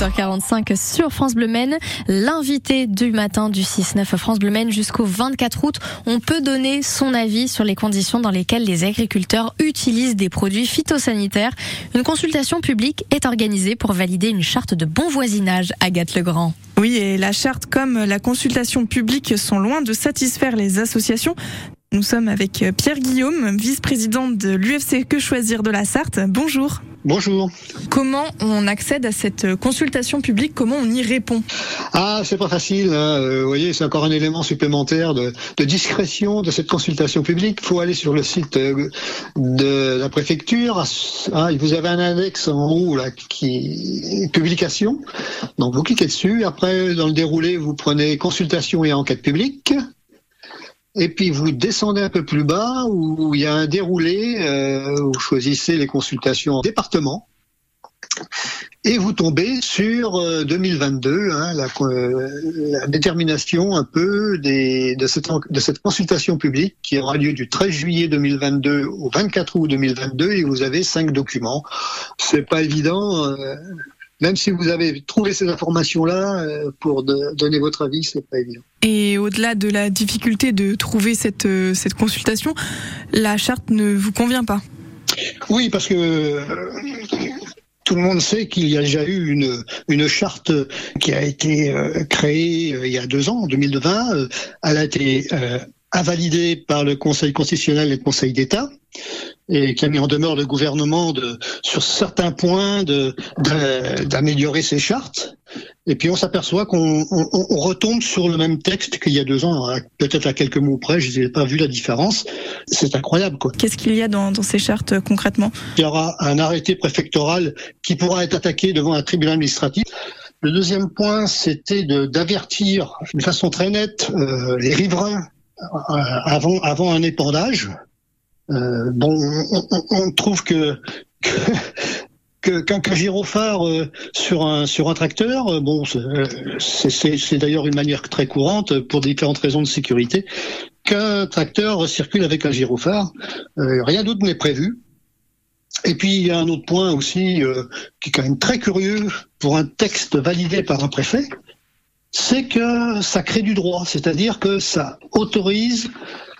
7h45 sur France Bleu Maine. L'invité du matin du 6-9 France Bleu Maine jusqu'au 24 août. On peut donner son avis sur les conditions dans lesquelles les agriculteurs utilisent des produits phytosanitaires. Une consultation publique est organisée pour valider une charte de bon voisinage. Agathe Legrand. Oui, et la charte comme la consultation publique sont loin de satisfaire les associations. Nous sommes avec Pierre Guillaume, vice-président de l'UFC Que Choisir de la Sarthe. Bonjour. Bonjour. Comment on accède à cette consultation publique? Comment on y répond? Ah, c'est pas facile. Hein. Euh, vous voyez, c'est encore un élément supplémentaire de, de, discrétion de cette consultation publique. Il faut aller sur le site euh, de la préfecture. Ah, vous avez un index en haut là qui publication. Donc vous cliquez dessus. Après, dans le déroulé, vous prenez consultation et enquête publique. Et puis vous descendez un peu plus bas où il y a un déroulé, euh, vous choisissez les consultations en département. Et vous tombez sur 2022, euh, hein, la, euh, la, détermination un peu des, de, cette, de cette consultation publique qui aura lieu du 13 juillet 2022 au 24 août 2022 et vous avez cinq documents. C'est pas évident. Euh, même si vous avez trouvé ces informations-là, euh, pour donner votre avis, c'est pas évident. Et au-delà de la difficulté de trouver cette, euh, cette consultation, la charte ne vous convient pas Oui, parce que euh, tout le monde sait qu'il y a déjà eu une, une charte qui a été créée il y a deux ans, en 2020. Elle a été invalidée par le Conseil constitutionnel et le Conseil d'État et qui a mis en demeure le gouvernement de, sur certains points d'améliorer ces chartes. Et puis on s'aperçoit qu'on on, on retombe sur le même texte qu'il y a deux ans, peut-être à quelques mots près, je n'ai pas vu la différence. C'est incroyable. Qu'est-ce qu'il y a dans, dans, ces chartes euh, concrètement? Il y aura un arrêté préfectoral qui pourra être attaqué devant un tribunal administratif. Le deuxième point, c'était d'avertir de façon très nette euh, les riverains euh, avant, avant un épandage euh, bon, on, trouve que qu'un gyrophare euh, sur un sur un tracteur, euh, bon, c'est d'ailleurs une manière très courante pour différentes raisons de sécurité. Qu'un tracteur circule avec un gyrophare, rien d'autre n'est prévu. Et puis il y a un autre point aussi qui est quand même très curieux pour un texte validé par un préfet, c'est que ça crée du droit, c'est-à-dire que ça autorise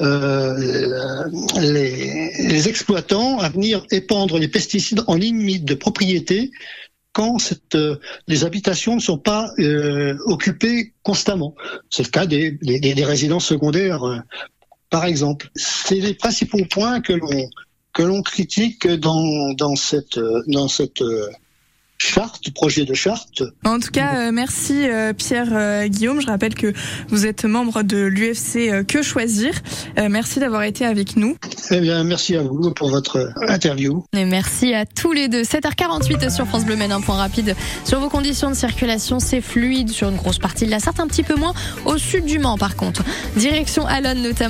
euh, les, exploitants à venir épandre les pesticides en limite de propriété quand euh, les habitations ne sont pas euh, occupées constamment. C'est le cas des, des, des résidences secondaires, par exemple. C'est les principaux points que l'on que l'on critique dans, dans cette dans cette charte, projet de charte. En tout cas, euh, merci euh, Pierre euh, Guillaume. Je rappelle que vous êtes membre de l'UFC Que Choisir. merci d'avoir été avec nous. Eh bien, merci à vous pour votre interview. Et merci à tous les deux. 7h48 sur France Bleu Maine, un point rapide sur vos conditions de circulation. C'est fluide sur une grosse partie de la Sarthe, un petit peu moins au sud du Mans par contre. Direction Alonne notamment.